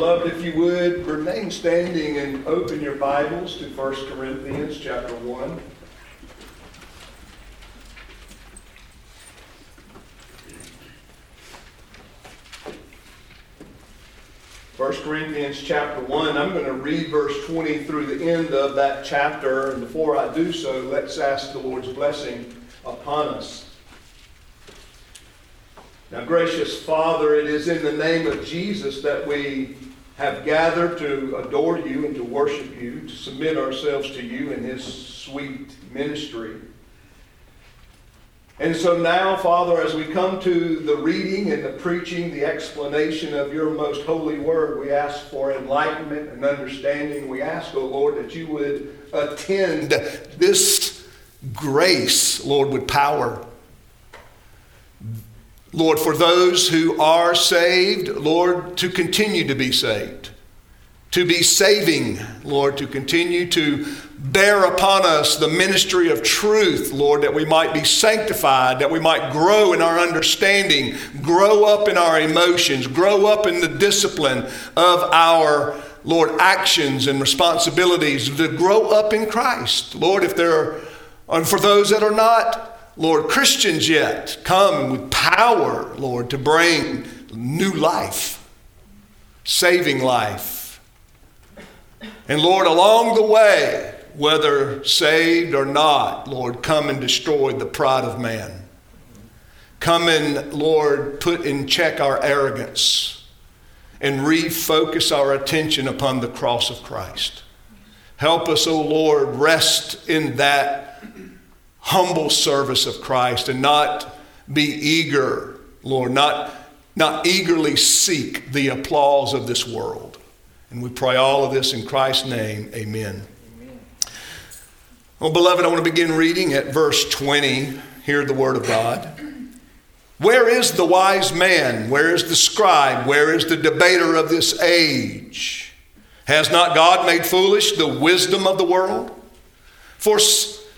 Beloved, if you would, remain standing and open your Bibles to 1 Corinthians chapter 1. 1 Corinthians chapter 1. I'm going to read verse 20 through the end of that chapter. And before I do so, let's ask the Lord's blessing upon us. Now, gracious Father, it is in the name of Jesus that we have gathered to adore you and to worship you, to submit ourselves to you in his sweet ministry. And so now, Father, as we come to the reading and the preaching, the explanation of your most holy word, we ask for enlightenment and understanding. We ask, O oh Lord, that you would attend this grace, Lord, with power. Lord, for those who are saved, Lord, to continue to be saved, to be saving, Lord, to continue to bear upon us the ministry of truth, Lord, that we might be sanctified, that we might grow in our understanding, grow up in our emotions, grow up in the discipline of our, Lord, actions and responsibilities, to grow up in Christ. Lord, if there are, and for those that are not, Lord, Christians yet, come with power, Lord, to bring new life, saving life. And Lord, along the way, whether saved or not, Lord, come and destroy the pride of man. Come and, Lord, put in check our arrogance and refocus our attention upon the cross of Christ. Help us, O oh Lord, rest in that humble service of Christ and not be eager, Lord, not, not eagerly seek the applause of this world. And we pray all of this in Christ's name. Amen. Well, beloved, I want to begin reading at verse 20. Hear the word of God. Where is the wise man? Where is the scribe? Where is the debater of this age? Has not God made foolish the wisdom of the world? For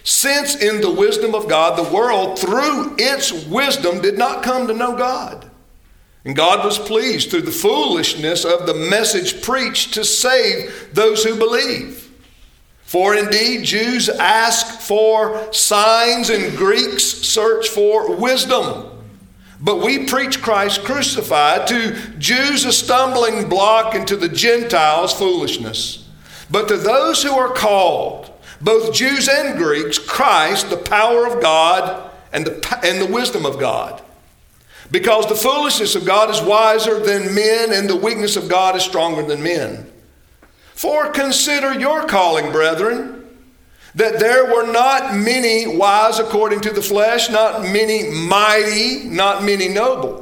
since in the wisdom of God, the world through its wisdom did not come to know God. And God was pleased through the foolishness of the message preached to save those who believe. For indeed, Jews ask for signs and Greeks search for wisdom. But we preach Christ crucified, to Jews a stumbling block, and to the Gentiles foolishness. But to those who are called, both Jews and Greeks, Christ, the power of God and the, and the wisdom of God. Because the foolishness of God is wiser than men, and the weakness of God is stronger than men. For consider your calling, brethren, that there were not many wise according to the flesh, not many mighty, not many noble.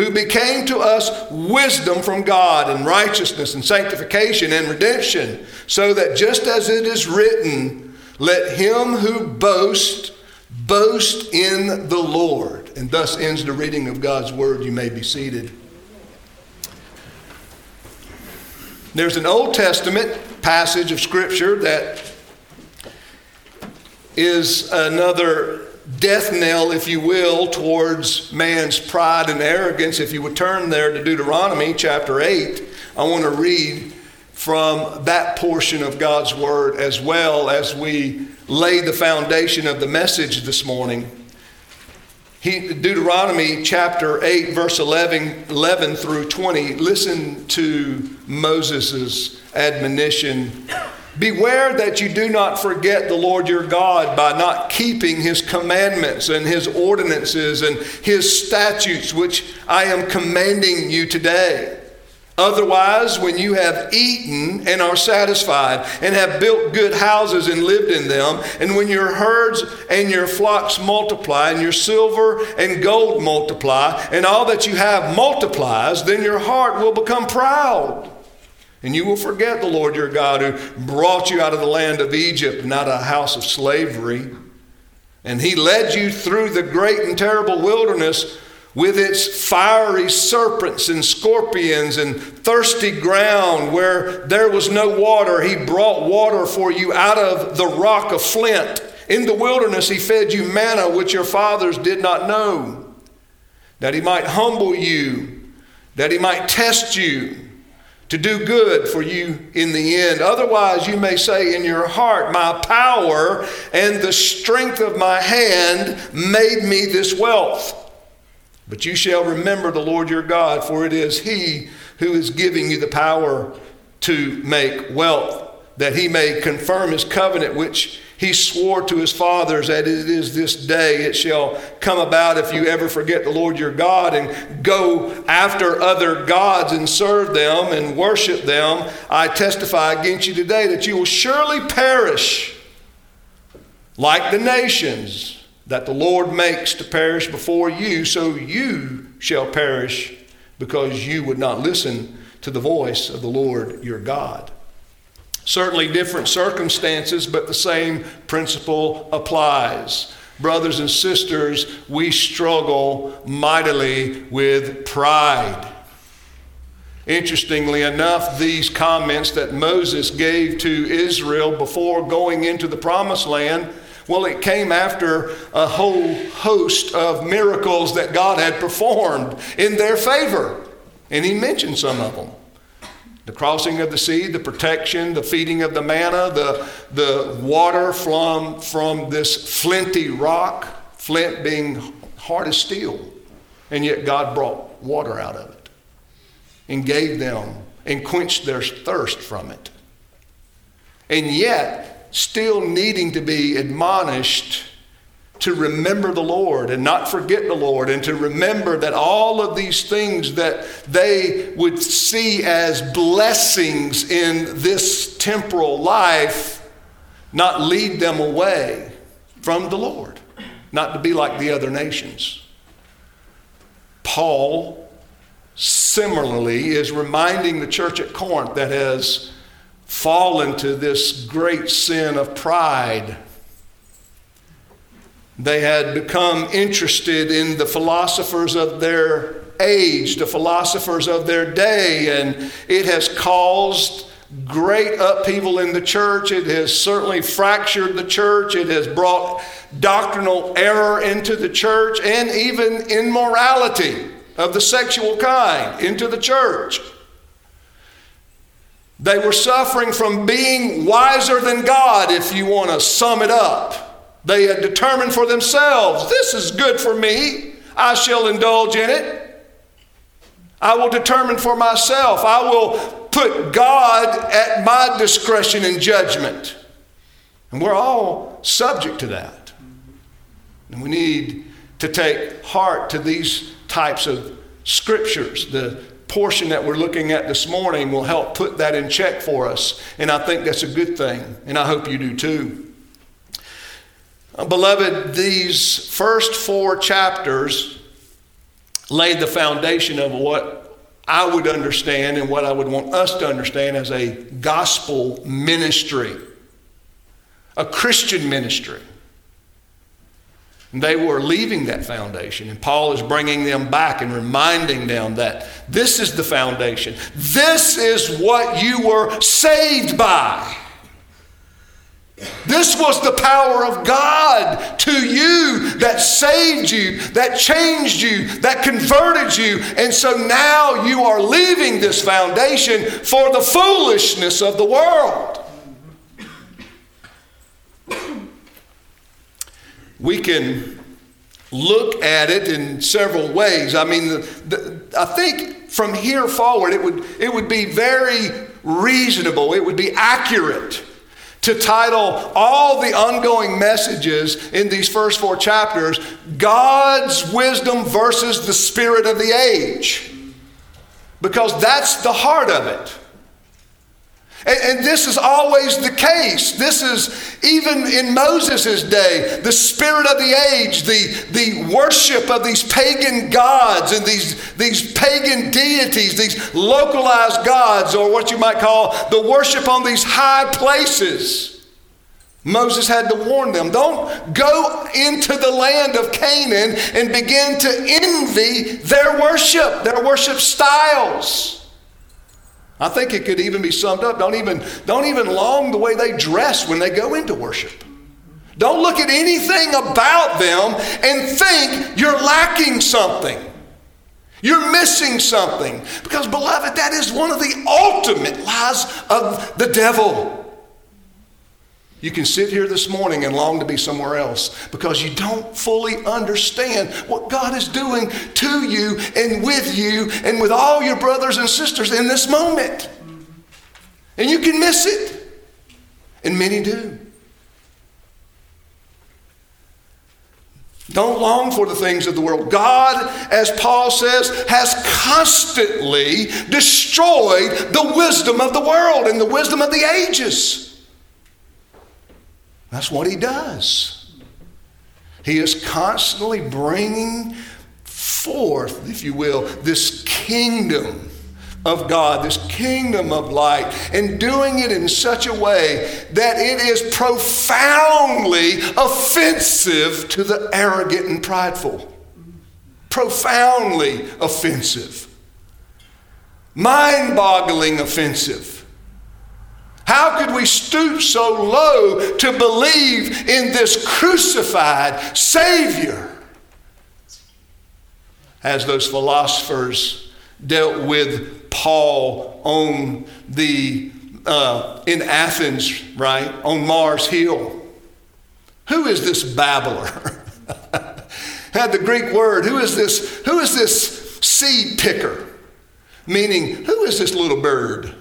who became to us wisdom from God and righteousness and sanctification and redemption, so that just as it is written, let him who boasts boast in the Lord. And thus ends the reading of God's word. You may be seated. There's an Old Testament passage of Scripture that is another death knell, if you will, towards man's pride and arrogance. If you would turn there to Deuteronomy chapter 8, I want to read from that portion of God's Word as well as we lay the foundation of the message this morning. He, Deuteronomy chapter 8, verse 11, 11 through 20. Listen to Moses' admonition Beware that you do not forget the Lord your God by not keeping his commandments and his ordinances and his statutes, which I am commanding you today. Otherwise, when you have eaten and are satisfied, and have built good houses and lived in them, and when your herds and your flocks multiply, and your silver and gold multiply, and all that you have multiplies, then your heart will become proud And you will forget the Lord your God who brought you out of the land of Egypt of a house of slavery. And he led you through the great and terrible wilderness with its fiery serpents and scorpions and thirsty ground where there was no water. He brought water for you out of the rock of flint. In the wilderness, he fed you manna which your fathers did not know, that he might humble you, that he might test you to do good for you in the end. Otherwise, you may say in your heart, My power and the strength of my hand made me this wealth. But you shall remember the Lord your God, for it is He who is giving you the power to make wealth, that He may confirm His covenant, which he swore to his fathers that it is this day it shall come about if you ever forget the Lord your God and go after other gods and serve them and worship them. I testify against you today that you will surely perish like the nations that the Lord makes to perish before you, so you shall perish because you would not listen to the voice of the Lord your God. Certainly different circumstances, but the same principle applies. Brothers and sisters, we struggle mightily with pride. Interestingly enough, these comments that Moses gave to Israel before going into the promised land, well, it came after a whole host of miracles that God had performed in their favor. And he mentioned some of them. The crossing of the sea, the protection, the feeding of the manna, the, the water from, from this flinty rock, flint being hard as steel. And yet God brought water out of it and gave them and quenched their thirst from it. And yet, still needing to be admonished to remember the Lord and not forget the Lord, and to remember that all of these things that they would see as blessings in this temporal life not lead them away from the Lord, not to be like the other nations. Paul similarly is reminding the church at Corinth that has fallen to this great sin of pride they had become interested in the philosophers of their age, the philosophers of their day, and it has caused great upheaval in the church. It has certainly fractured the church. It has brought doctrinal error into the church and even immorality of the sexual kind into the church. They were suffering from being wiser than God, if you want to sum it up. They had determined for themselves this is good for me. I shall indulge in it. I will determine for myself. I will put God at my discretion and judgment. And we're all subject to that. And we need to take heart to these types of scriptures. The portion that we're looking at this morning will help put that in check for us. And I think that's a good thing. And I hope you do too. Uh, beloved, these first four chapters laid the foundation of what I would understand and what I would want us to understand as a gospel ministry, a Christian ministry. They were leaving that foundation, and Paul is bringing them back and reminding them that this is the foundation. This is what you were saved by. This was the power of God to you that saved you, that changed you, that converted you. And so now you are leaving this foundation for the foolishness of the world. We can look at it in several ways. I mean, the, the, I think from here forward, it would, it would be very reasonable, it would be accurate to title all the ongoing messages in these first four chapters God's wisdom versus the spirit of the age. Because that's the heart of it. And, and, this is always the case. This is even in Moses' day, the spirit of the age, the, the worship of these pagan gods and these, these pagan deities, these localized gods, or what you might call the worship on these high places. Moses had to warn them don't go into the land of Canaan and begin to envy their worship, their worship styles. I think it could even be summed up don't even, don't even long the way they dress when they go into worship. Don't look at anything about them and think you're lacking something. You're missing something. Because, beloved, that is one of the ultimate lies of the devil. You can sit here this morning and long to be somewhere else because you don't fully understand what God is doing to you and with you and with all your brothers and sisters in this moment. And you can miss it. And many do. Don't long for the things of the world. God, as Paul says, has constantly destroyed the wisdom of the world and the wisdom of the ages. That's what he does. He is constantly bringing forth, if you will, this kingdom of God, this kingdom of light, and doing it in such a way that it is profoundly offensive to the arrogant and prideful. Profoundly offensive. Mind boggling offensive. How could we stoop so low to believe in this crucified Savior? As those philosophers dealt with Paul on the uh, in Athens, right on Mars Hill. Who is this babbler? Had the Greek word. Who is this? Who is this seed picker? Meaning, who is this little bird?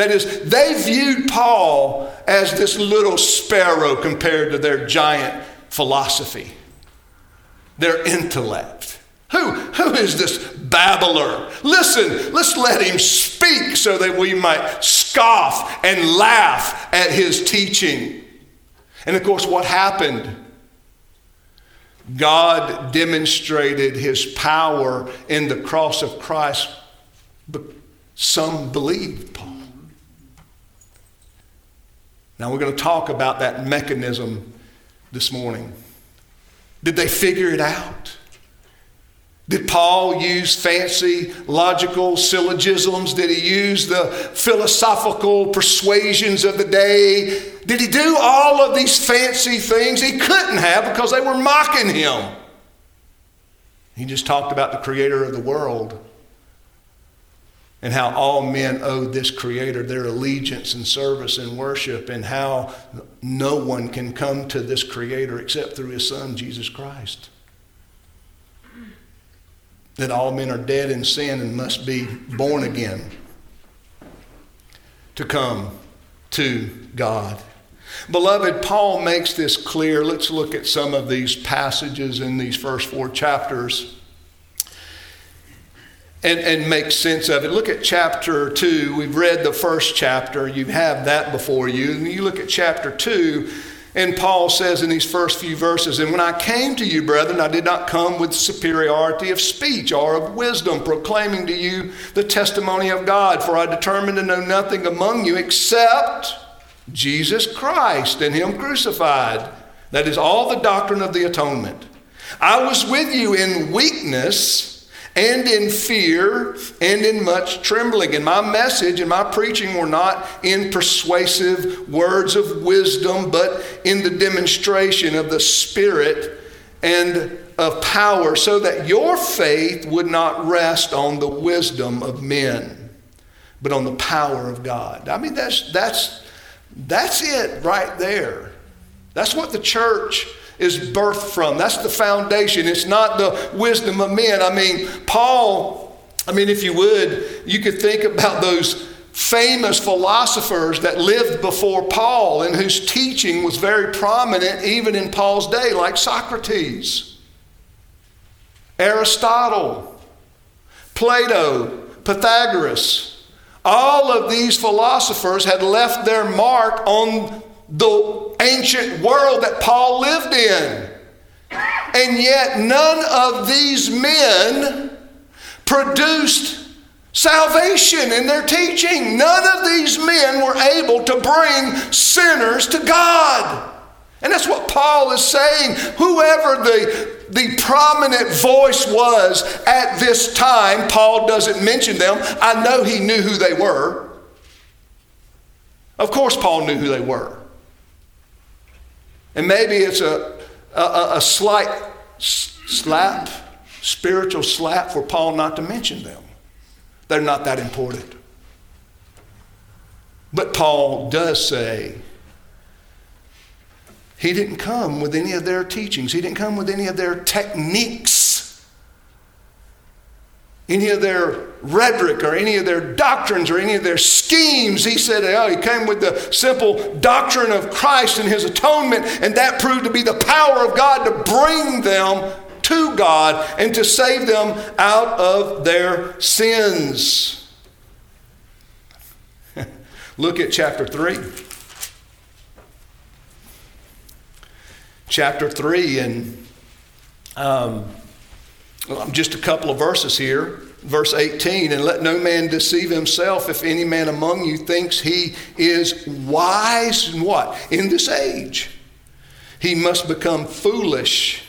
That is, they viewed Paul as this little sparrow compared to their giant philosophy, their intellect. Who, who is this babbler? Listen, let's let him speak so that we might scoff and laugh at his teaching. And of course, what happened? God demonstrated his power in the cross of Christ, but some believed Paul. Now, we're going to talk about that mechanism this morning. Did they figure it out? Did Paul use fancy logical syllogisms? Did he use the philosophical persuasions of the day? Did he do all of these fancy things? He couldn't have because they were mocking him. He just talked about the creator of the world and how all men owe this Creator their allegiance and service and worship, and how no one can come to this Creator except through His Son, Jesus Christ. That all men are dead in sin and must be born again to come to God. Beloved, Paul makes this clear. Let's look at some of these passages in these first four chapters and, and make sense of it. Look at chapter 2. We've read the first chapter. You have that before you. And you look at chapter 2, and Paul says in these first few verses, And when I came to you, brethren, I did not come with superiority of speech or of wisdom, proclaiming to you the testimony of God, for I determined to know nothing among you except Jesus Christ and Him crucified. That is all the doctrine of the atonement. I was with you in weakness and in fear and in much trembling. And my message and my preaching were not in persuasive words of wisdom, but in the demonstration of the Spirit and of power, so that your faith would not rest on the wisdom of men, but on the power of God. I mean, that's, that's, that's it right there. That's what the church is birthed from. That's the foundation. It's not the wisdom of men. I mean, Paul, I mean, if you would, you could think about those famous philosophers that lived before Paul and whose teaching was very prominent even in Paul's day, like Socrates, Aristotle, Plato, Pythagoras. All of these philosophers had left their mark on the ancient world that Paul lived in. And yet, none of these men produced salvation in their teaching. None of these men were able to bring sinners to God. And that's what Paul is saying. Whoever the, the prominent voice was at this time, Paul doesn't mention them. I know he knew who they were. Of course, Paul knew who they were. And maybe it's a, a, a slight slap, spiritual slap for Paul not to mention them. They're not that important. But Paul does say, he didn't come with any of their teachings. He didn't come with any of their techniques, any of their rhetoric, or any of their doctrines, or any of their schemes. He said, oh, he came with the simple doctrine of Christ and his atonement, and that proved to be the power of God to bring them to God and to save them out of their sins. Look at chapter 3. chapter 3 and um, just a couple of verses here. Verse 18, and let no man deceive himself if any man among you thinks he is wise in what? In this age. He must become foolish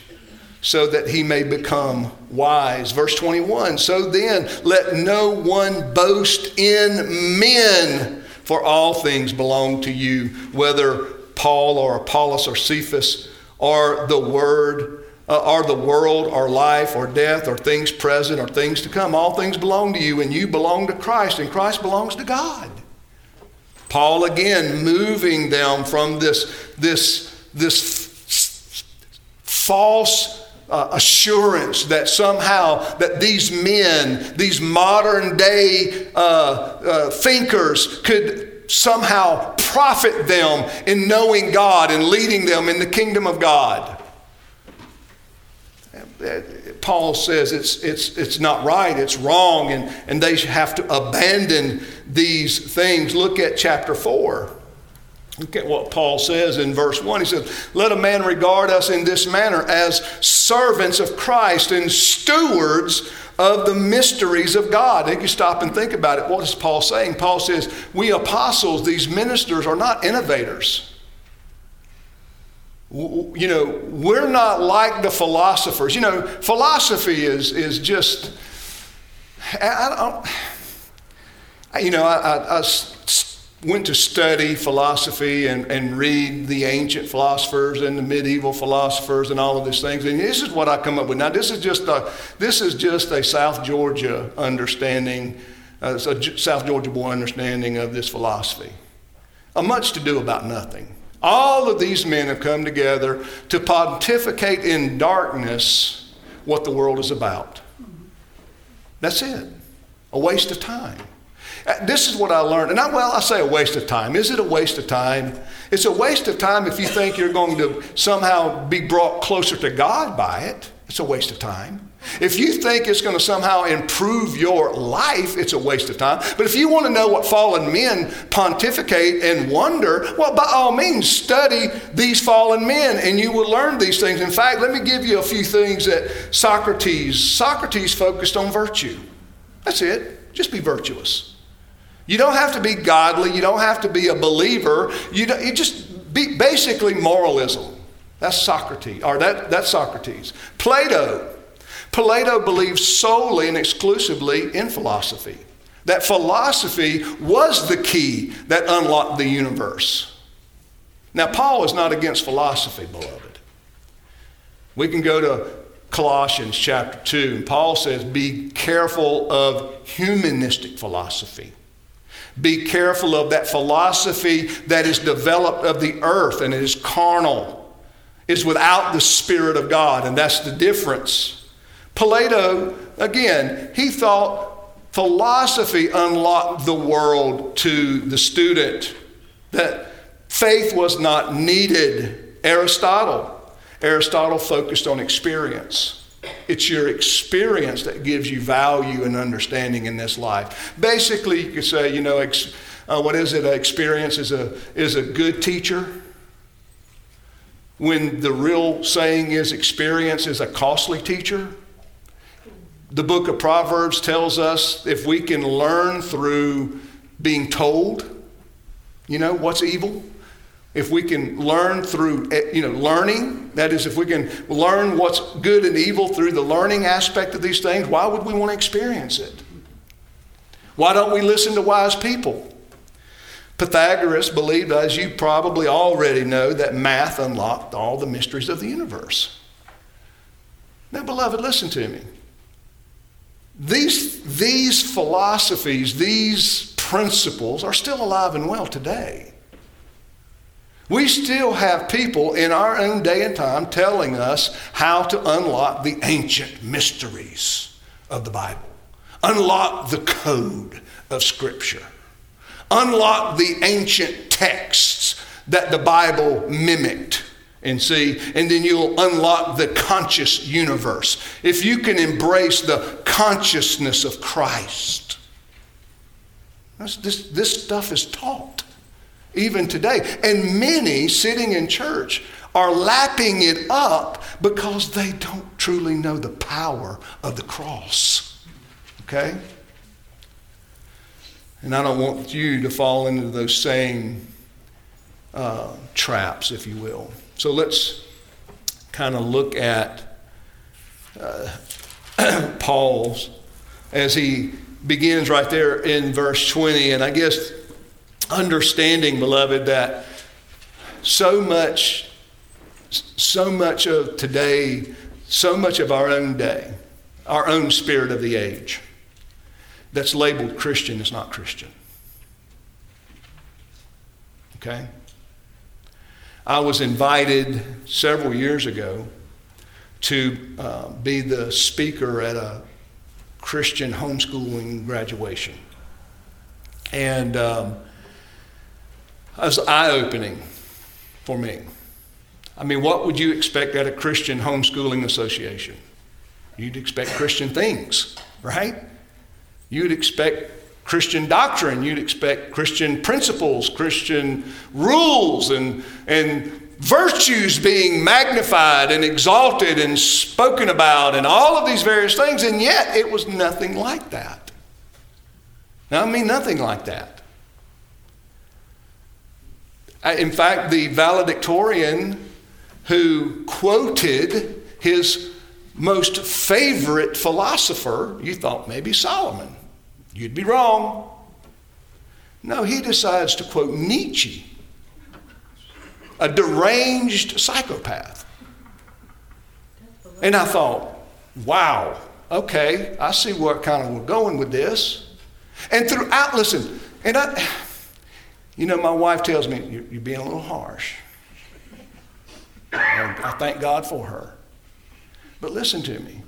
so that he may become wise. Verse 21 So then, let no one boast in men, for all things belong to you, whether Paul or Apollos or Cephas or the word, uh, the world, or life, or death, or things present, or things to come. All things belong to you, and you belong to Christ, and Christ belongs to God. Paul again moving them from this, this, this false uh, assurance that somehow that these men, these modern day uh, uh, thinkers, could somehow profit them in knowing God and leading them in the kingdom of God. Paul says it's, it's, it's not right, it's wrong, and, and they have to abandon these things. Look at chapter 4. Look at what Paul says in verse 1. He says, Let a man regard us in this manner as servants of Christ and stewards of the mysteries of God. If you stop and think about it, what is Paul saying? Paul says, We apostles, these ministers, are not innovators. You know, we're not like the philosophers. You know, philosophy is, is just, I, don't, you know, I, I, I went to study philosophy and, and read the ancient philosophers and the medieval philosophers and all of these things. And this is what I come up with. Now, this is just a, this is just a South Georgia understanding, uh, a South Georgia boy understanding of this philosophy. A much to do about nothing. All of these men have come together to pontificate in darkness what the world is about. That's it. A waste of time. Uh, this is what I learned. And I, well, I say a waste of time. Is it a waste of time? It's a waste of time if you think you're going to somehow be brought closer to God by it. It's a waste of time. If you think it's going to somehow improve your life, it's a waste of time. But if you want to know what fallen men pontificate and wonder, well, by all means, study these fallen men and you will learn these things. In fact, let me give you a few things that Socrates, Socrates focused on virtue. That's it. Just be virtuous. You don't have to be godly. You don't have to be a believer. You, you just be basically moralism. That's Socrates, or that, that's Socrates. Plato. Plato believed solely and exclusively in philosophy. That philosophy was the key that unlocked the universe. Now, Paul is not against philosophy, beloved. We can go to Colossians chapter 2, and Paul says, Be careful of humanistic philosophy. Be careful of that philosophy that is developed of the earth and it is carnal, is without the Spirit of God, and that's the difference. Plato, again, he thought philosophy unlocked the world to the student, that faith was not needed. Aristotle, Aristotle focused on experience. It's your experience that gives you value and understanding in this life. Basically, you could say, you know, ex- uh, what is it? experience is a, is a good teacher. When the real saying is experience is a costly teacher. The book of Proverbs tells us if we can learn through being told, you know, what's evil, if we can learn through eh, you know learning that is if we can learn what's good and evil through the learning aspect of these things why would we want to experience it? Why don't we listen to wise people? Pythagoras believed as you probably already know that math unlocked all the mysteries of the universe. Now beloved listen to me these, these philosophies these principles are still alive and well today. We still have people in our own day and time telling us how to unlock the ancient mysteries of the Bible, unlock the code of Scripture, unlock the ancient texts that the Bible mimicked. And see, and then you'll unlock the conscious universe. If you can embrace the consciousness of Christ, this, this stuff is taught even today. And many sitting in church are lapping it up because they don't truly know the power of the cross. Okay? And I don't want you to fall into those same uh, traps, if you will. So let's kind of look at uh, Paul's as he begins right there in verse 20. And I guess understanding, beloved, that so much, so much of today, so much of our own day, our own spirit of the age, that's labeled Christian is not Christian. Okay? I was invited several years ago to uh, be the speaker at a Christian homeschooling graduation. And um, it was eye opening for me. I mean, what would you expect at a Christian homeschooling association? You'd expect Christian things, right? You'd expect Christian doctrine, you'd expect Christian principles, Christian rules, and, and virtues being magnified and exalted and spoken about, and all of these various things, and yet it was nothing like that. Now, I mean, nothing like that. In fact, the valedictorian who quoted his most favorite philosopher, you thought maybe Solomon. You'd be wrong. No, he decides to quote Nietzsche, a deranged psychopath. And I thought, wow, okay, I see where kind of we're going with this. And throughout, listen, and I you know, my wife tells me, You're, you're being a little harsh. And I thank God for her. But listen to me.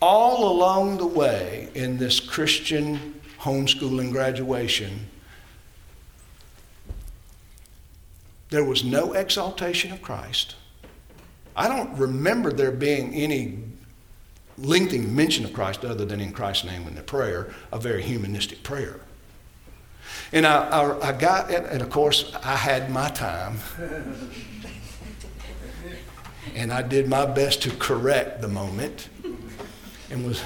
All along the way in this Christian homeschooling graduation, there was no exaltation of Christ. I don't remember there being any lengthy mention of Christ other than in Christ's name in the prayer, a very humanistic prayer. And I, I, I got it, and of course, I had my time. and I did my best to correct the moment and was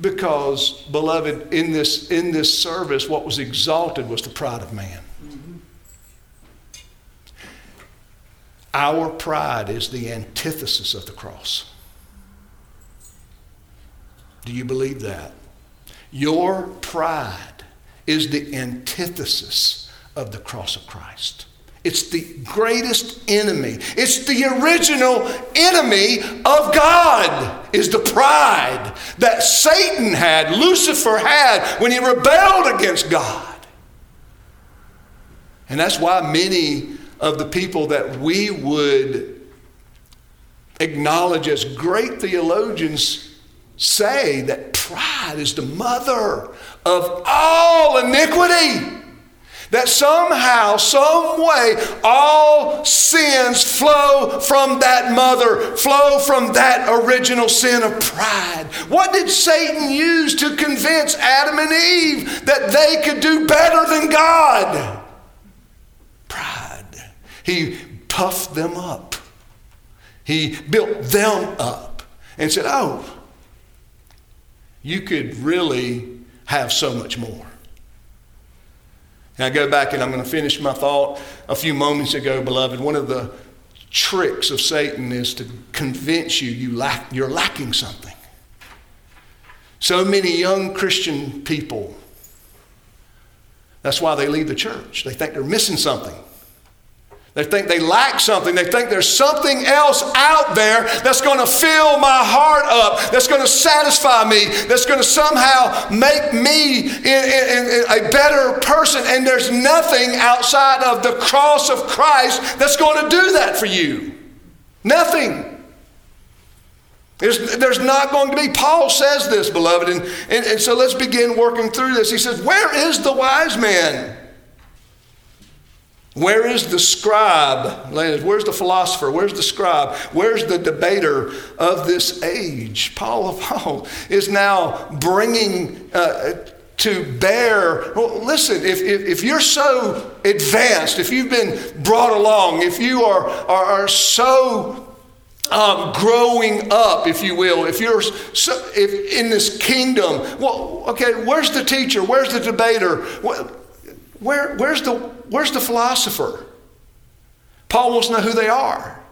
because beloved in this in this service what was exalted was the pride of man. Our pride is the antithesis of the cross. Do you believe that? Your pride is the antithesis of the cross of Christ. It's the greatest enemy. It's the original enemy of God, is the pride that Satan had, Lucifer had, when he rebelled against God. And that's why many of the people that we would acknowledge as great theologians say that pride is the mother of all iniquity. That somehow, some way, all sins flow from that mother, flow from that original sin of pride. What did Satan use to convince Adam and Eve that they could do better than God? Pride. He puffed them up, he built them up and said, Oh, you could really have so much more. And I go back and I'm going to finish my thought a few moments ago, beloved. One of the tricks of Satan is to convince you, you lack, you're lacking something. So many young Christian people, that's why they leave the church. They think they're missing something. They think they lack something. They think there's something else out there that's going to fill my heart up, that's going to satisfy me, that's going to somehow make me in, in, in a better person. And there's nothing outside of the cross of Christ that's going to do that for you. Nothing. There's, there's not going to be. Paul says this, beloved. And, and, and so let's begin working through this. He says, Where is the wise man? Where is the scribe? Where's the philosopher? Where's the scribe? Where's the debater of this age? Paul of Paul is now bringing uh, to bear. Well, listen, if, if, if, you're so advanced, if you've been brought along, if you are, are, are so um, growing up, if you will, if you're so, if in this kingdom, well, okay, where's the teacher? Where's the debater? Where, where's, the, where's the philosopher? Paul wants to know who they are.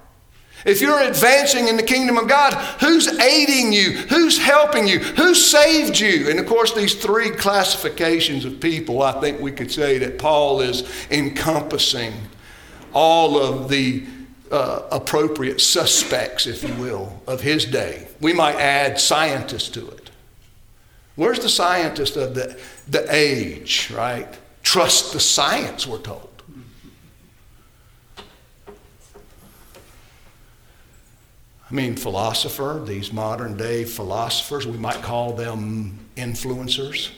If you're advancing in the kingdom of God, who's aiding you? Who's helping you? Who saved you? And of course, these three classifications of people, I think we could say that Paul is encompassing all of the uh, appropriate suspects, if you will, of his day. We might add scientists to it. Where's the scientist of the, the age, right? Trust the science, we're told. I mean, philosopher, these modern day philosophers, we might call them influencers.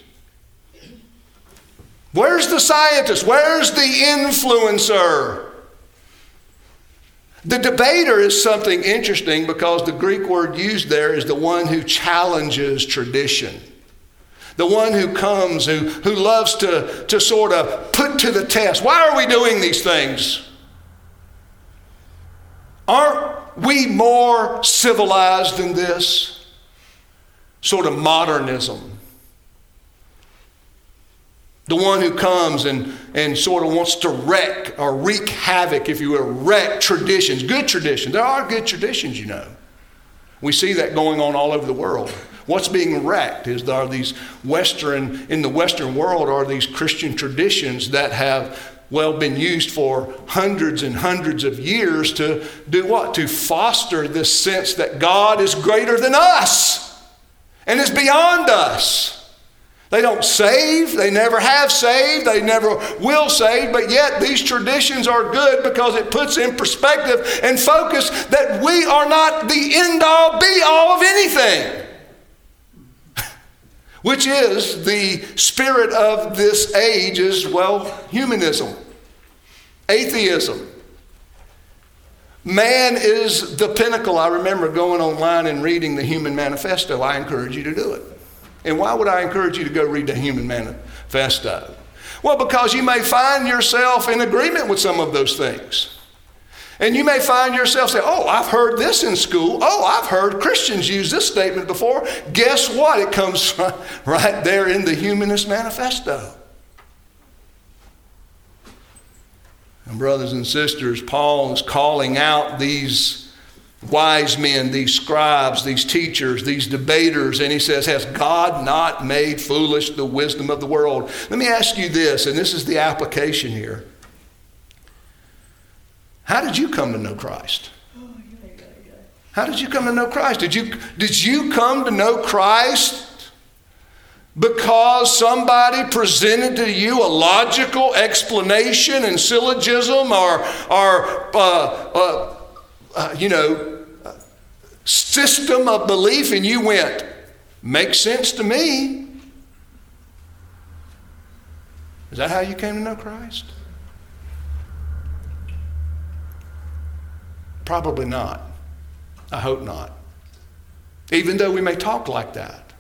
Where's the scientist? Where's the influencer? The debater is something interesting because the Greek word used there is the one who challenges tradition the one who comes, who, who loves to, to sort of put to the test. Why are we doing these things? Aren't we more civilized than this? Sort of modernism. The one who comes and, and sort of wants to wreck or wreak havoc, if you will, wreck traditions, good traditions. There are good traditions, you know. We see that going on all over the world. What's being wrecked is are these Western, in the Western world, are these Christian traditions that have well been used for hundreds and hundreds of years to do what? To foster this sense that God is greater than us and is beyond us. They don't save, they never have saved, they never will save, but yet these traditions are good because it puts in perspective and focus that we are not the end all be all of anything which is the spirit of this age is, well, humanism, atheism. Man is the pinnacle. I remember going online and reading the Human Manifesto. I encourage you to do it. And why would I encourage you to go read the Human Manifesto? Well, because you may find yourself in agreement with some of those things. And you may find yourself saying, Oh, I've heard this in school. Oh, I've heard Christians use this statement before. Guess what? It comes right there in the Humanist Manifesto. And, brothers and sisters, Paul is calling out these wise men, these scribes, these teachers, these debaters, and he says, Has God not made foolish the wisdom of the world? Let me ask you this, and this is the application here. How did you come to know Christ? How did you come to know Christ? Did you, did you come to know Christ because somebody presented to you a logical explanation and syllogism or, or uh, uh, uh, you know, system of belief and you went, makes sense to me? Is that how you came to know Christ? Probably not. I hope not. Even though we may talk like that.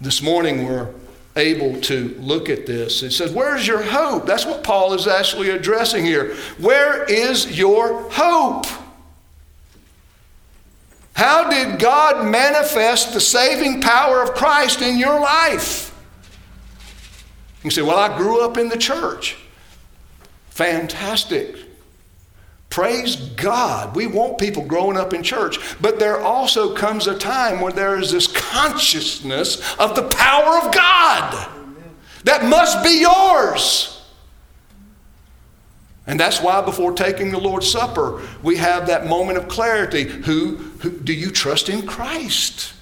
This morning we're able to look at this. It says, Where's your hope? That's what Paul is actually addressing here. Where is your hope? How did God manifest the saving power of Christ in your life? You say, Well, I grew up in the church. Fantastic. Praise God. We want people growing up in church. But there also comes a time when there is this consciousness of the power of God that must be yours. And that's why before taking the Lord's Supper, we have that moment of clarity. Who, who do you trust in Christ?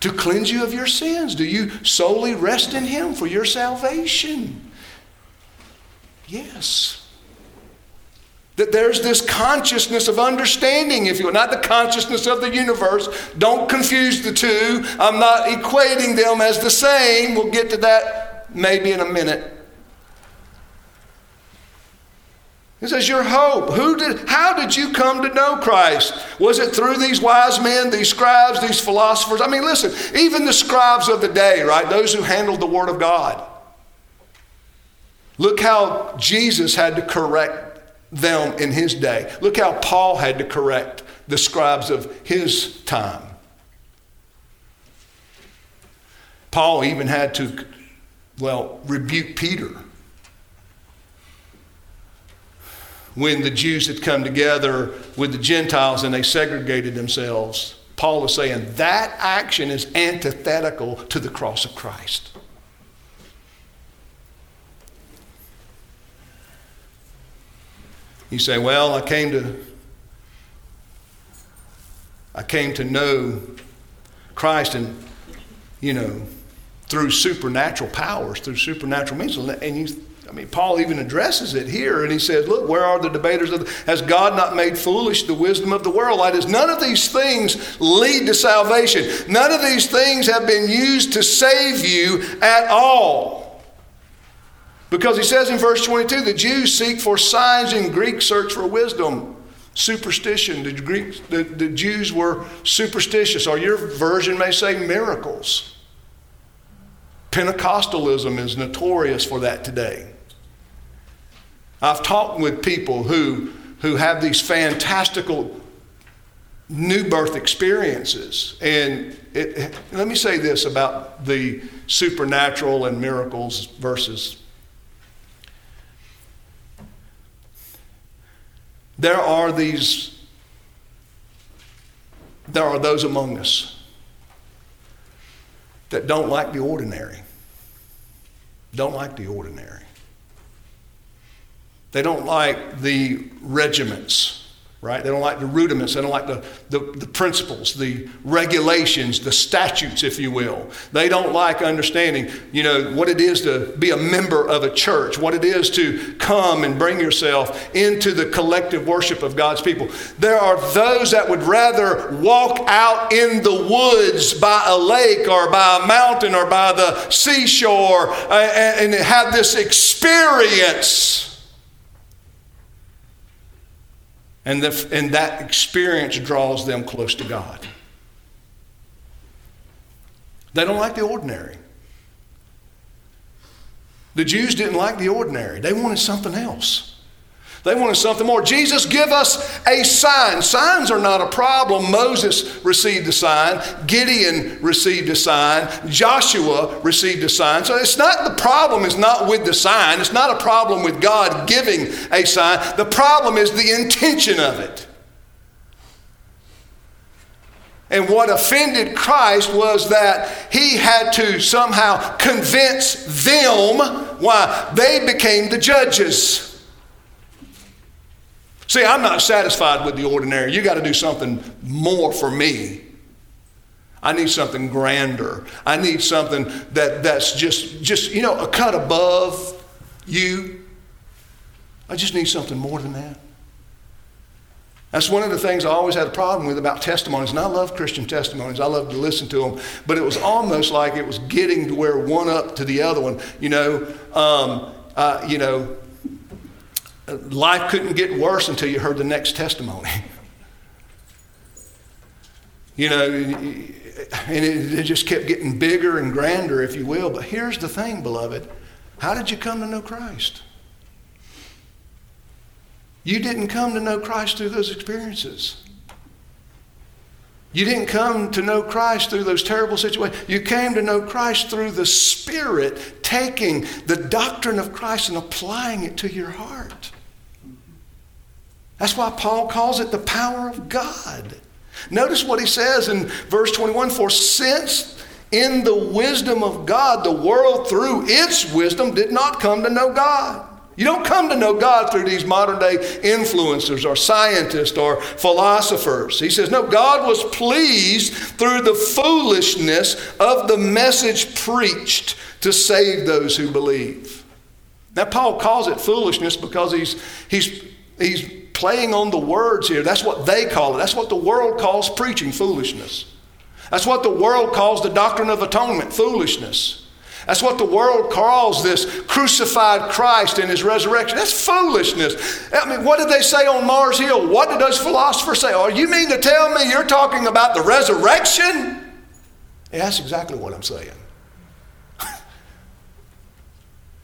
To cleanse you of your sins? Do you solely rest in Him for your salvation? Yes. That there's this consciousness of understanding, if you will, not the consciousness of the universe. Don't confuse the two. I'm not equating them as the same. We'll get to that maybe in a minute. It says your hope. Who did, how did you come to know Christ? Was it through these wise men, these scribes, these philosophers? I mean, listen, even the scribes of the day, right? Those who handled the Word of God. Look how Jesus had to correct them in his day. Look how Paul had to correct the scribes of his time. Paul even had to, well, rebuke Peter. When the Jews had come together with the Gentiles and they segregated themselves, Paul is saying that action is antithetical to the cross of Christ. You say, well, I came to I came to know Christ and you know through supernatural powers, through supernatural means. And you, I mean, Paul even addresses it here, and he says, "Look, where are the debaters? Of the, has God not made foolish the wisdom of the world? That is, none of these things lead to salvation. None of these things have been used to save you at all." Because he says in verse 22 the Jews seek for signs and Greeks search for wisdom. Superstition. The, Greeks, the, the Jews were superstitious, or your version may say miracles. Pentecostalism is notorious for that today. I've talked with people who, who have these fantastical new birth experiences. And it, let me say this about the supernatural and miracles versus There are these, there are those among us that don't like the ordinary. Don't like the ordinary. They don't like the regiments right? They don't like the rudiments. They don't like the, the, the, principles, the regulations, the statutes, if you will. They don't like understanding, you know, what it is to be a member of a church, what it is to come and bring yourself into the collective worship of God's people. There are those that would rather walk out in the woods by a lake or by a mountain or by the seashore uh, and, and have this experience And, the, and that experience draws them close to God. They don't like the ordinary. The Jews didn't like the ordinary, they wanted something else. They wanted something more. Jesus, give us a sign. Signs are not a problem. Moses received a sign. Gideon received a sign. Joshua received a sign. So it's not the problem is not with the sign. It's not a problem with God giving a sign. The problem is the intention of it. And what offended Christ was that he had to somehow convince them why they became the judges. See, I'm not satisfied with the ordinary. You got to do something more for me. I need something grander. I need something that, that's just, just, you know, a cut above you. I just need something more than that. That's one of the things I always had a problem with about testimonies. And I love Christian testimonies. I love to listen to them. But it was almost like it was getting to where one up to the other one. You know, um, uh, you know, life couldn't get worse until you heard the next testimony. you know, and it, it just kept getting bigger and grander, if you will. But here's the thing, beloved. How did you come to know Christ? You didn't come to know Christ through those experiences. You didn't come to know Christ through those terrible situations. You came to know Christ through the Spirit taking the doctrine of Christ and applying it to your heart. That's why Paul calls it the power of God. Notice what he says in verse 21 For since in the wisdom of God, the world through its wisdom did not come to know God. You don't come to know God through these modern day influencers or scientists or philosophers. He says, No, God was pleased through the foolishness of the message preached to save those who believe. Now, Paul calls it foolishness because he's, he's, he's playing on the words here. That's what they call it. That's what the world calls preaching foolishness. That's what the world calls the doctrine of atonement foolishness. That's what the world calls this crucified Christ and his resurrection. That's foolishness. I mean, what did they say on Mars Hill? What did those philosophers say? Oh, you mean to tell me you're talking about the resurrection? Yeah, that's exactly what I'm saying.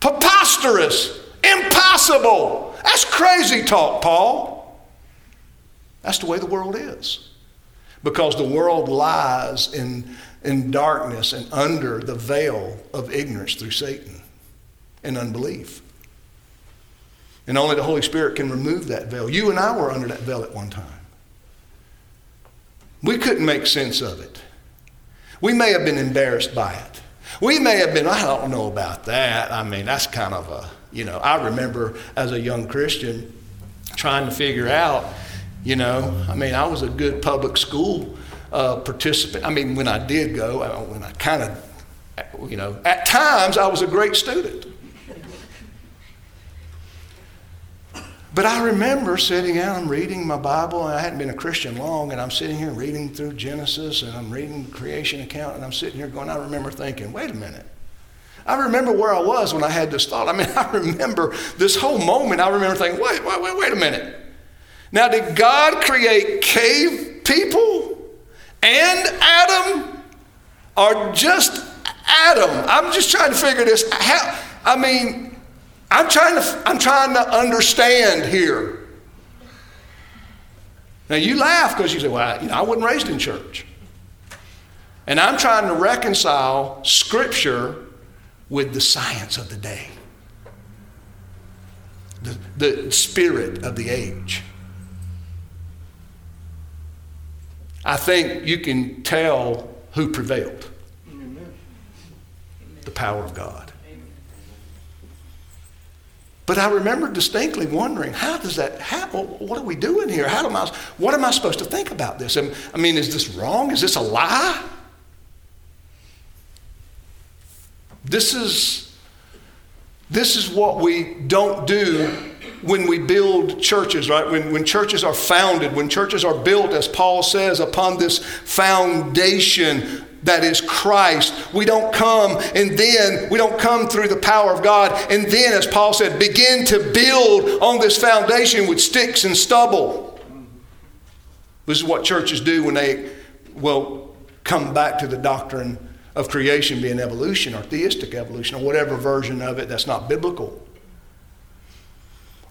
Preposterous, impossible. That's crazy talk, Paul. That's the way the world is. Because the world lies in in darkness and under the veil of ignorance through Satan and unbelief. And only the Holy Spirit can remove that veil. You and I were under that veil at one time. We couldn't make sense of it. We may have been embarrassed by it. We may have been, I don't know about that. I mean, that's kind of a, you know, I remember as a young Christian trying to figure out, you know, I mean, I was a good public school uh, participant. I mean, when I did go, when I kind of, you know, at times I was a great student. But I remember sitting out and reading my Bible, and I hadn't been a Christian long, and I'm sitting here reading through Genesis, and I'm reading the creation account, and I'm sitting here going, I remember thinking, wait a minute. I remember where I was when I had this thought. I mean, I remember this whole moment. I remember thinking, wait, wait, wait, wait a minute. Now, did God create cave people? and Adam Or just Adam. I'm just trying to figure this out. I mean, I'm trying to I'm trying to understand here. Now you laugh because you say, "Well, you know, I wasn't raised in church," and I'm trying to reconcile Scripture with the science of the day, the, the spirit of the age. I think you can tell who prevailed the power of God. But I remember distinctly wondering, how does that happen? What are we doing here? How am I, what am I supposed to think about this? I mean, is this wrong? Is this a lie? This is, this is what we don't do when we build churches, right? When, when churches are founded, when churches are built, as Paul says, upon this foundation that is Christ. We don't come and then, we don't come through the power of God and then, as Paul said, begin to build on this foundation with sticks and stubble. This is what churches do when they, well, come back to the doctrine of creation being evolution or theistic evolution or whatever version of it that's not biblical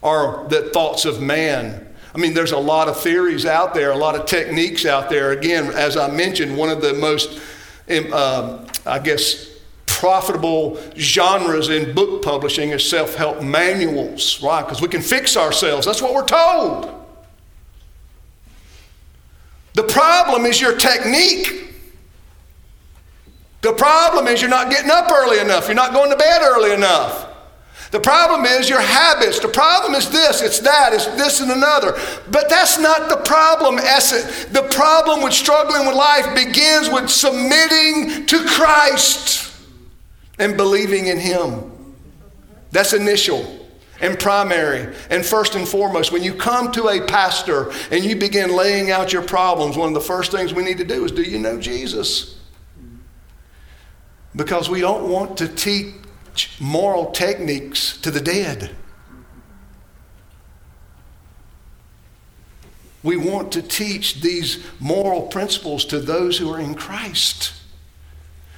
Or the thoughts of man. I mean, there's a lot of theories out there, a lot of techniques out there. Again, as I mentioned, one of the most, um, uh, I guess, profitable genres in book publishing is self help manuals. Why? Because we can fix ourselves. That's what we're told. The problem is your technique. The problem is you're not getting up early enough. You're not going to bed early enough. The problem is your habits. The problem is this, it's that, it's this and another. But that's not the problem, essence. The problem with struggling with life begins with submitting to Christ and believing in Him. That's initial. and primary and first and foremost. When you come to a pastor and you begin laying out your problems, one of the first things we need to do is do you know Jesus? Because we don't want to teach moral techniques to the dead. We want to teach these moral principles to those who are in Christ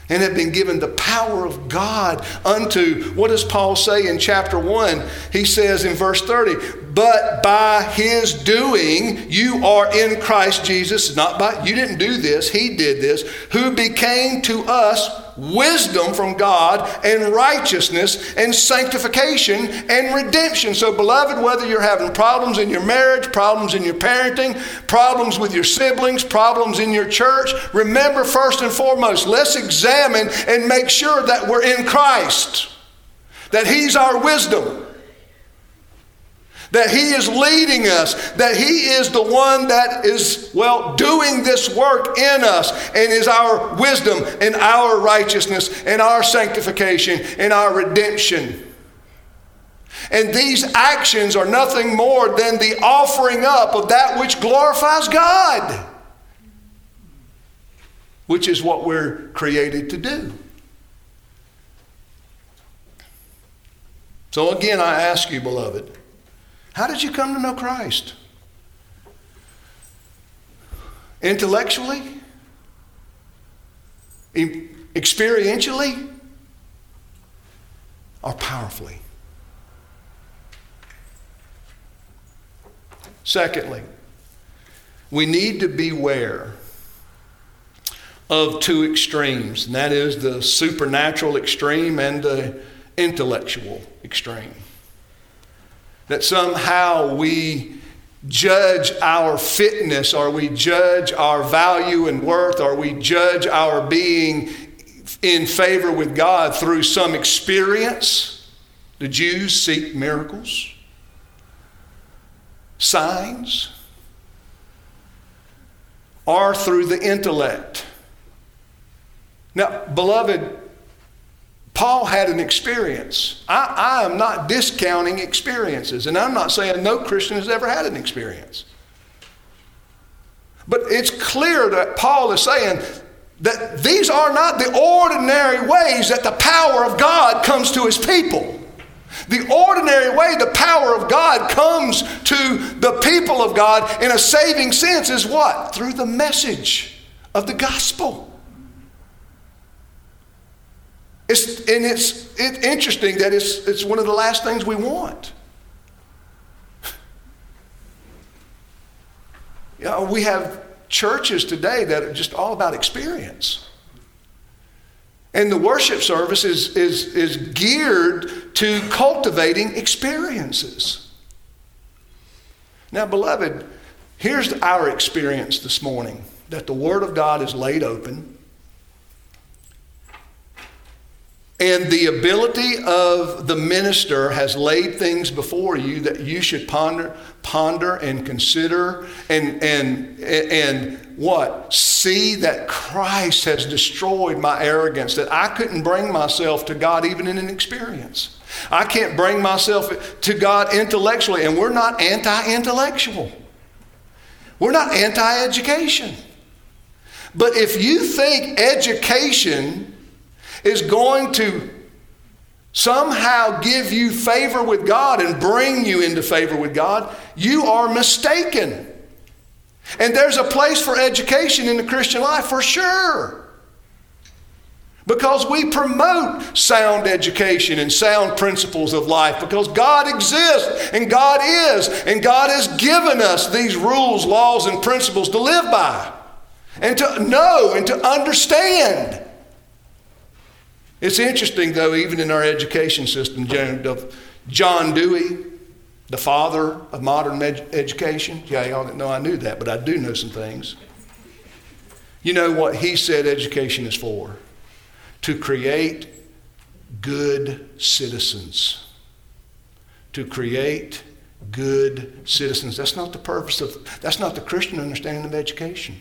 and have been given the power of God unto, what does Paul say in chapter 1? He says in verse 30, but by his doing you are in Christ Jesus, not by, you didn't do this, he did this, who became to us wisdom from God and righteousness and sanctification and redemption. So, beloved, whether you're having problems in your marriage, problems in your parenting, problems with your siblings, problems in your church, remember first and foremost, let's examine and make sure that we're in Christ, that He's our wisdom that He is leading us, that He is the one that is, well, doing this work in us and is our wisdom and our righteousness and our sanctification and our redemption. And these actions are nothing more than the offering up of that which glorifies God, which is what we're created to do. So, again, I ask you, beloved, how did you come to know Christ? Intellectually? Experientially? Or powerfully? Secondly, we need to beware of two extremes, and that is the supernatural extreme and the intellectual extreme that somehow we judge our fitness or we judge our value and worth or we judge our being in favor with God through some experience. The Jews seek miracles, signs, or through the intellect. Now, beloved, Paul had an experience. I, I, am not discounting experiences, and I'm not saying no Christian has ever had an experience. But it's clear that Paul is saying that these are not the ordinary ways that the power of God comes to his people. The ordinary way the power of God comes to the people of God in a saving sense is what? Through the message of the gospel. It's, and it's, it's interesting that it's, it's one of the last things we want. You know, we have churches today that are just all about experience. And the worship service is, is, is geared to cultivating experiences. Now, beloved, here's our experience this morning that the Word of God is laid open And the ability of the minister has laid things before you that you should ponder, ponder and consider and, and, and what? See that Christ has destroyed my arrogance, that I couldn't bring myself to God even in an experience. I can't bring myself to God intellectually, and we're not anti intellectual. We're not anti education. But if you think education is going to somehow give you favor with God and bring you into favor with God, you are mistaken. And there's a place for education in the Christian life for sure. Because we promote sound education and sound principles of life because God exists and God is, and God has given us these rules, laws, and principles to live by and to know and to understand. It's interesting, though, even in our education system, John Dewey, the father of modern ed- education, yeah, y'all didn't know I knew that, but I do know some things. You know what he said education is for? To create good citizens. To create good citizens. That's not the purpose of, that's not the Christian understanding of education.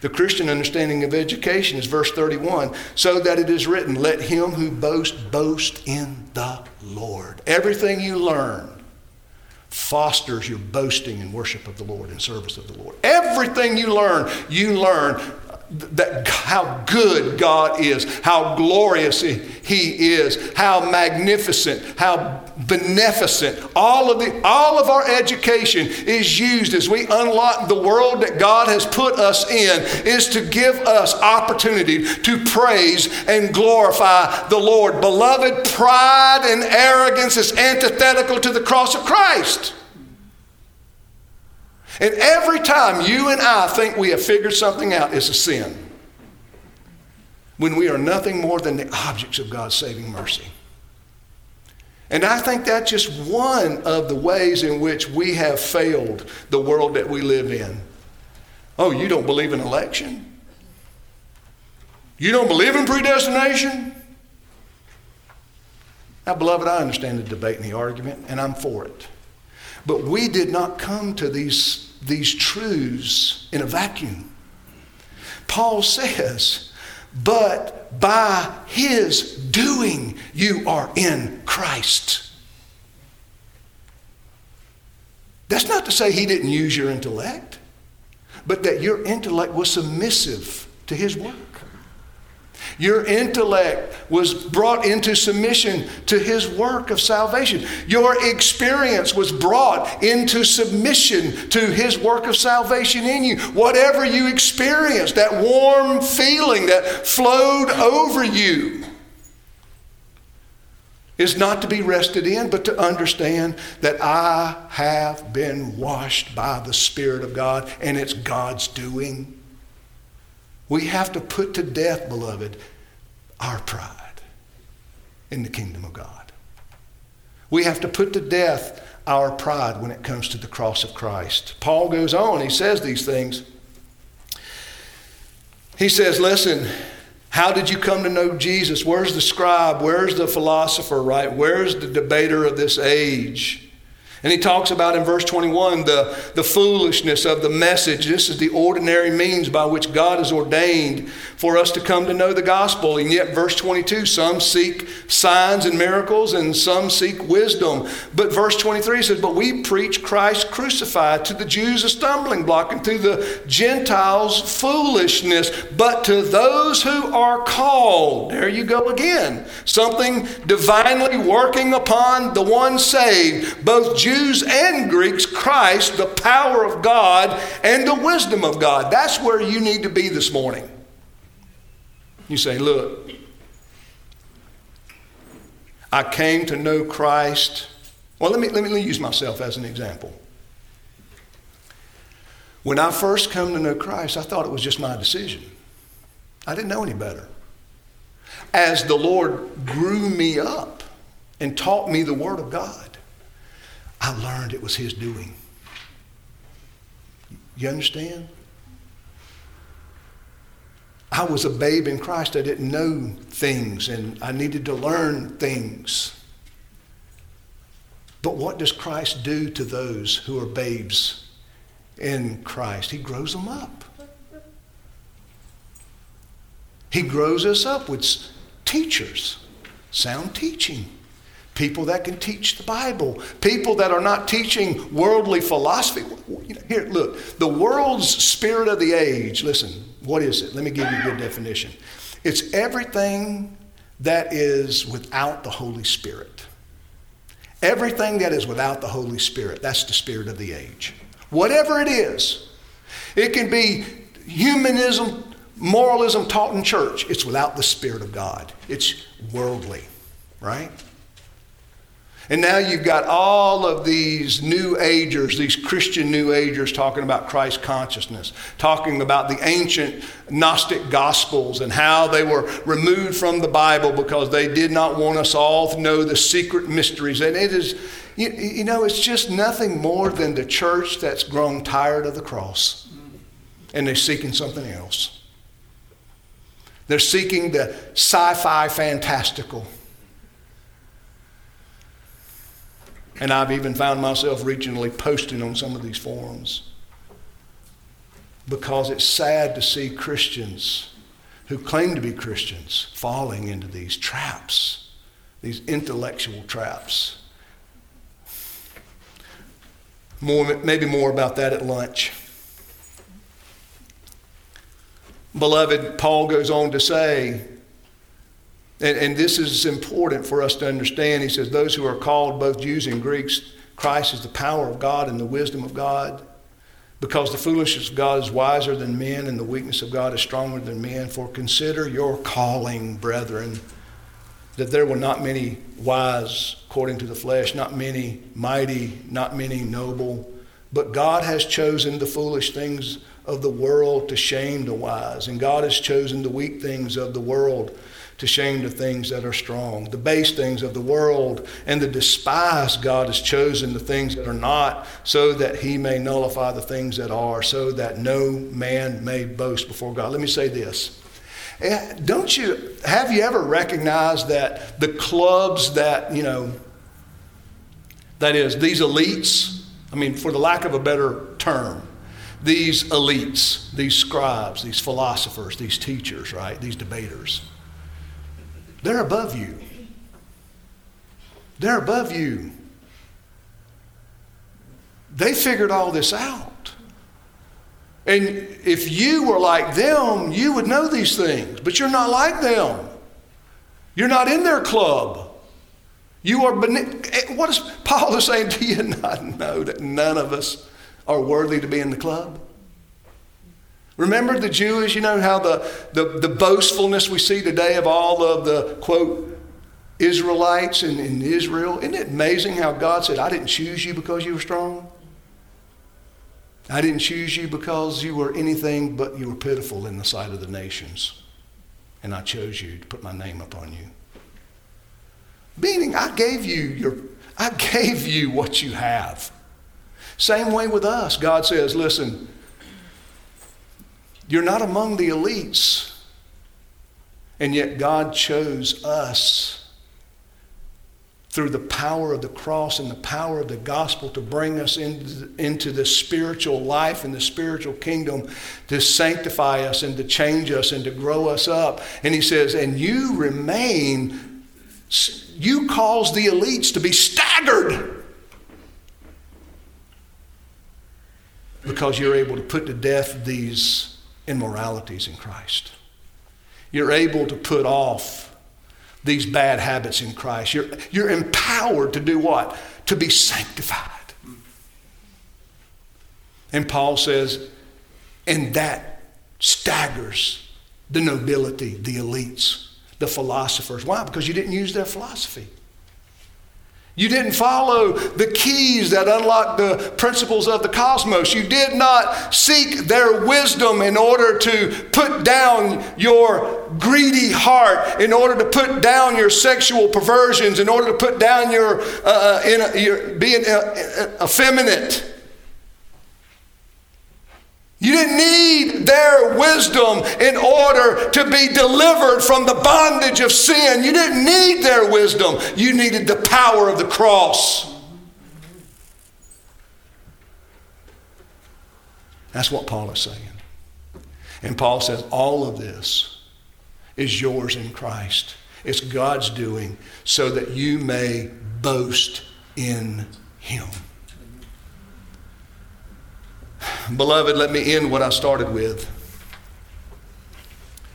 The Christian understanding of education is verse 31 so that it is written, Let him who boasts boast in the Lord. Everything you learn fosters your boasting and worship of the Lord and service of the Lord. Everything you learn, you learn that how good God is, how glorious He is, how magnificent, how beneficent. All of the all of our education is used as we unlock the world that God has put us in, is to give us opportunity to praise and glorify the Lord. Beloved, pride and arrogance is antithetical to the cross of Christ. And every time you and I think we have figured something out, it's a sin. When we are nothing more than the objects of God's saving mercy. And I think that's just one of the ways in which we have failed the world that we live in. Oh, you don't believe in election? You don't believe in predestination? Now, beloved, I understand the debate and the argument, and I'm for it. But we did not come to these, these truths in a vacuum. Paul says, but by his doing, you are in Christ. That's not to say he didn't use your intellect, but that your intellect was submissive to his work. Your intellect was brought into submission to his work of salvation. Your experience was brought into submission to his work of salvation in you. Whatever you experienced, that warm feeling that flowed over you, is not to be rested in, but to understand that I have been washed by the Spirit of God and it's God's doing. We have to put to death, beloved, our pride in the kingdom of God. We have to put to death our pride when it comes to the cross of Christ. Paul goes on, he says these things. He says, Listen, how did you come to know Jesus? Where's the scribe? Where's the philosopher, right? Where's the debater of this age? And he talks about in verse 21 the, the foolishness of the message. This is the ordinary means by which God has ordained for us to come to know the gospel. And yet, verse 22 some seek signs and miracles, and some seek wisdom. But verse 23 says, But we preach Christ crucified, to the Jews a stumbling block, and to the Gentiles foolishness. But to those who are called, there you go again, something divinely working upon the one saved, both Jews Jews and Greeks, Christ, the power of God and the wisdom of God. That's where you need to be this morning. You say, Look, I came to know Christ. Well, let me, let me use myself as an example. When I first come to know Christ, I thought it was just my decision. I didn't know any better. As the Lord grew me up and taught me the Word of God, I learned it was his doing. You understand? I was a babe in Christ. I didn't know things and I needed to learn things. But what does Christ do to those who are babes in Christ? He grows them up. He grows us up with teachers, sound teaching people that can teach the Bible, people that are not teaching worldly philosophy. Here, look, the world's spirit of the age, listen, what is it? Let me give you a good definition. It's everything that is without the Holy Spirit. Everything that is without the Holy Spirit, that's the spirit of the age. Whatever it is, it can be humanism, moralism taught in church. It's without the Spirit of God, it's worldly, right? And now you've got all of these New Agers, these Christian New Agers, talking about Christ consciousness, talking about the ancient Gnostic Gospels and how they were removed from the Bible because they did not want us all to know the secret mysteries. And it is, you, you know, it's just nothing more than the church that's grown tired of the cross and they're seeking something else. They're seeking the sci fi fantastical. And I've even found myself regionally posting on some of these forums. because it's sad to see Christians who claim to be Christians falling into these traps, these intellectual traps. More, maybe more about that at lunch. Beloved, Paul goes on to say, and, and, this is important for us to understand. He says, Those who are called, both Jews and Greeks, Christ is the power of God and the wisdom of God. Because the foolishness of God is wiser than men, and the weakness of God is stronger than men. For consider your calling, brethren, that there were not many wise according to the flesh, not many mighty, not many noble. But God has chosen the foolish things of the world to shame the wise, and God has chosen the weak things of the world to shame the things that are strong. The base things of the world and the despised God has chosen the things that are not, so that he may nullify the things that are, so that no man may boast before God. Let me say this. Eh, don't you have you ever recognized that the clubs that, you know, that is, these elites, I mean, for the lack of a better term, these elites, these scribes, these philosophers, these teachers, right? These debaters they're above you. They're above you. They figured all this out. And if you were like them, you would know these things, but you're not like them. You're not in their club. You are beneath. Eh, what is Paul is saying? Do you not know that none of us are worthy to be in the club? Remember the Jews, you know how the, the, the boastfulness we see today of all of the, quote, Israelites in, in Israel? Isn't it amazing how God said, I didn't choose you because you were strong? I didn't choose you because you were anything but you were pitiful in the sight of the nations. And I chose you to put my name upon you. Meaning, I gave you your, I gave you what you have. Same way with us. God says, listen, you're not among the elites. And yet God chose us through the power of the cross and the power of the gospel to bring us into, the spiritual life and the spiritual kingdom to sanctify us and to change us and to grow us up. And he says, and you remain, you cause the elites to be staggered because you're able to put to death these immoralities in Christ. You're able to put off these bad habits in Christ. You're, you're empowered to do what? To be sanctified. And Paul says, and that staggers the nobility, the elites, the philosophers. Why? Because you didn't use their philosophy. You didn't follow the keys that unlock the principles of the cosmos. You did not seek their wisdom in order to put down your greedy heart, in order to put down your sexual perversions, in order to put down your, uh, uh in, your being uh, effeminate. You didn't need their wisdom in order to be delivered from the bondage of sin. You didn't need their wisdom. You needed the power of the cross. That's what Paul is saying. And Paul says, all of this is yours in Christ. It's God's doing so that you may boast in Him. Beloved, let me end what I started with.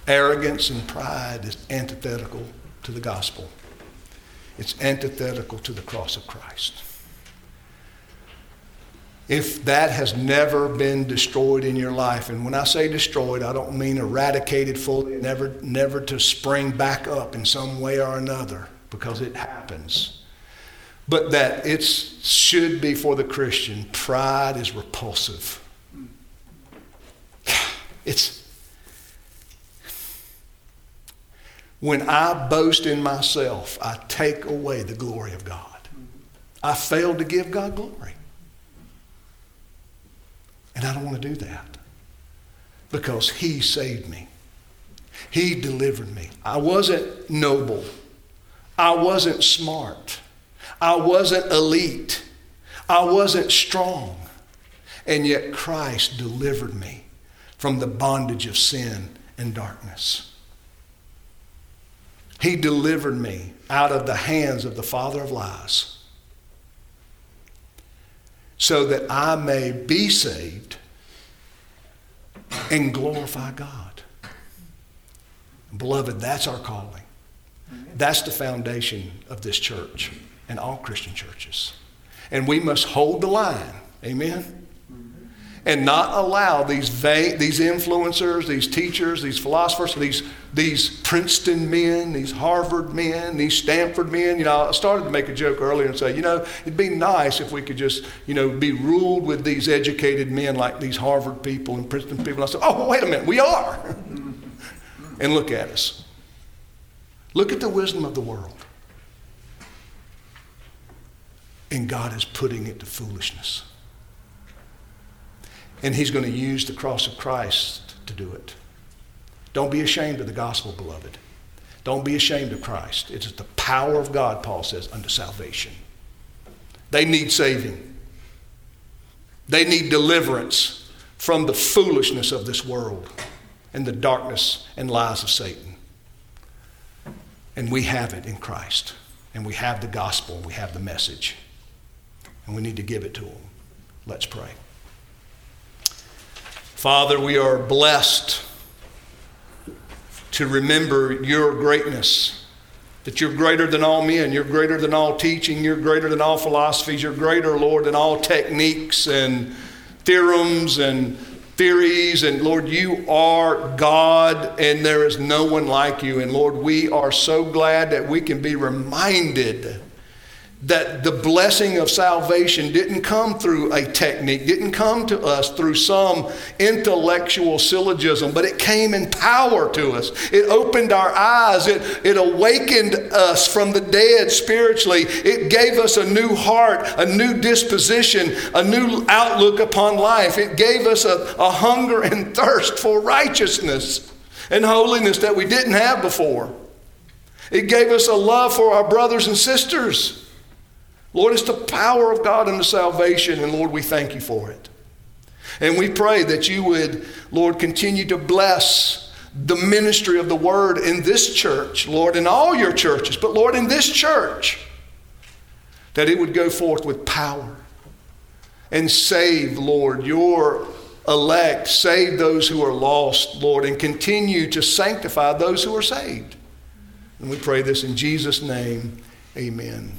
Arrogance and pride is antithetical to the gospel. It's antithetical to the cross of Christ. If that has never been destroyed in your life, and when I say destroyed, I don't mean eradicated fully, never, never to spring back up in some way or another, because it happens. But that it should be for the Christian, pride is repulsive. It's when I boast in myself, I take away the glory of God. I fail to give God glory. And I don't want to do that because He saved me. He delivered me. I wasn't noble. I wasn't smart. I wasn't elite. I wasn't strong. And yet Christ delivered me from the bondage of sin and darkness. He delivered me out of the hands of the father of lies so that I may be saved and glorify God. Beloved, that's our calling. That's the foundation of this church and all Christian churches. And we must hold the line. Amen? and not allow these, these influencers, these teachers, these philosophers, these, these Princeton men, these Harvard men, these Stanford men. You know, I started to make a joke earlier and say, you know, it'd be nice if we could just, you know, be ruled with these educated men like these Harvard people and Princeton people. And I said, oh, wait a minute, we are. and look at us. Look at the wisdom of the world. And God is putting it to foolishness. And he's going to use the cross of Christ to do it. Don't be ashamed of the gospel, beloved. Don't be ashamed of Christ. It is the power of God, Paul says, unto salvation. They need saving. They need deliverance from the foolishness of this world and the darkness and lies of Satan. And we have it in Christ. And we have the gospel. We have the message. And we need to give it to them. Let's pray. Father, we are blessed to remember your greatness. That you're greater than all men, you're greater than all teaching, you're greater than all philosophies, you're greater, Lord, than all techniques and theorems and theories. And Lord, you are God and there is no one like you. And Lord, we are so glad that we can be reminded that the blessing of salvation didn't come through a technique, didn't come to us through some intellectual syllogism, but it came in power to us. It opened our eyes, it, it awakened us from the dead spiritually. It gave us a new heart, a new disposition, a new outlook upon life. It gave us a, a hunger and thirst for righteousness and holiness that we didn't have before. It gave us a love for our brothers and sisters. Lord, it's the power of God unto salvation, and Lord, we thank you for it. And we pray that you would, Lord, continue to bless the ministry of the word in this church, Lord, in all your churches, but Lord, in this church, that it would go forth with power and save, Lord, your elect, save those who are lost, Lord, and continue to sanctify those who are saved. And we pray this in Jesus' name. Amen.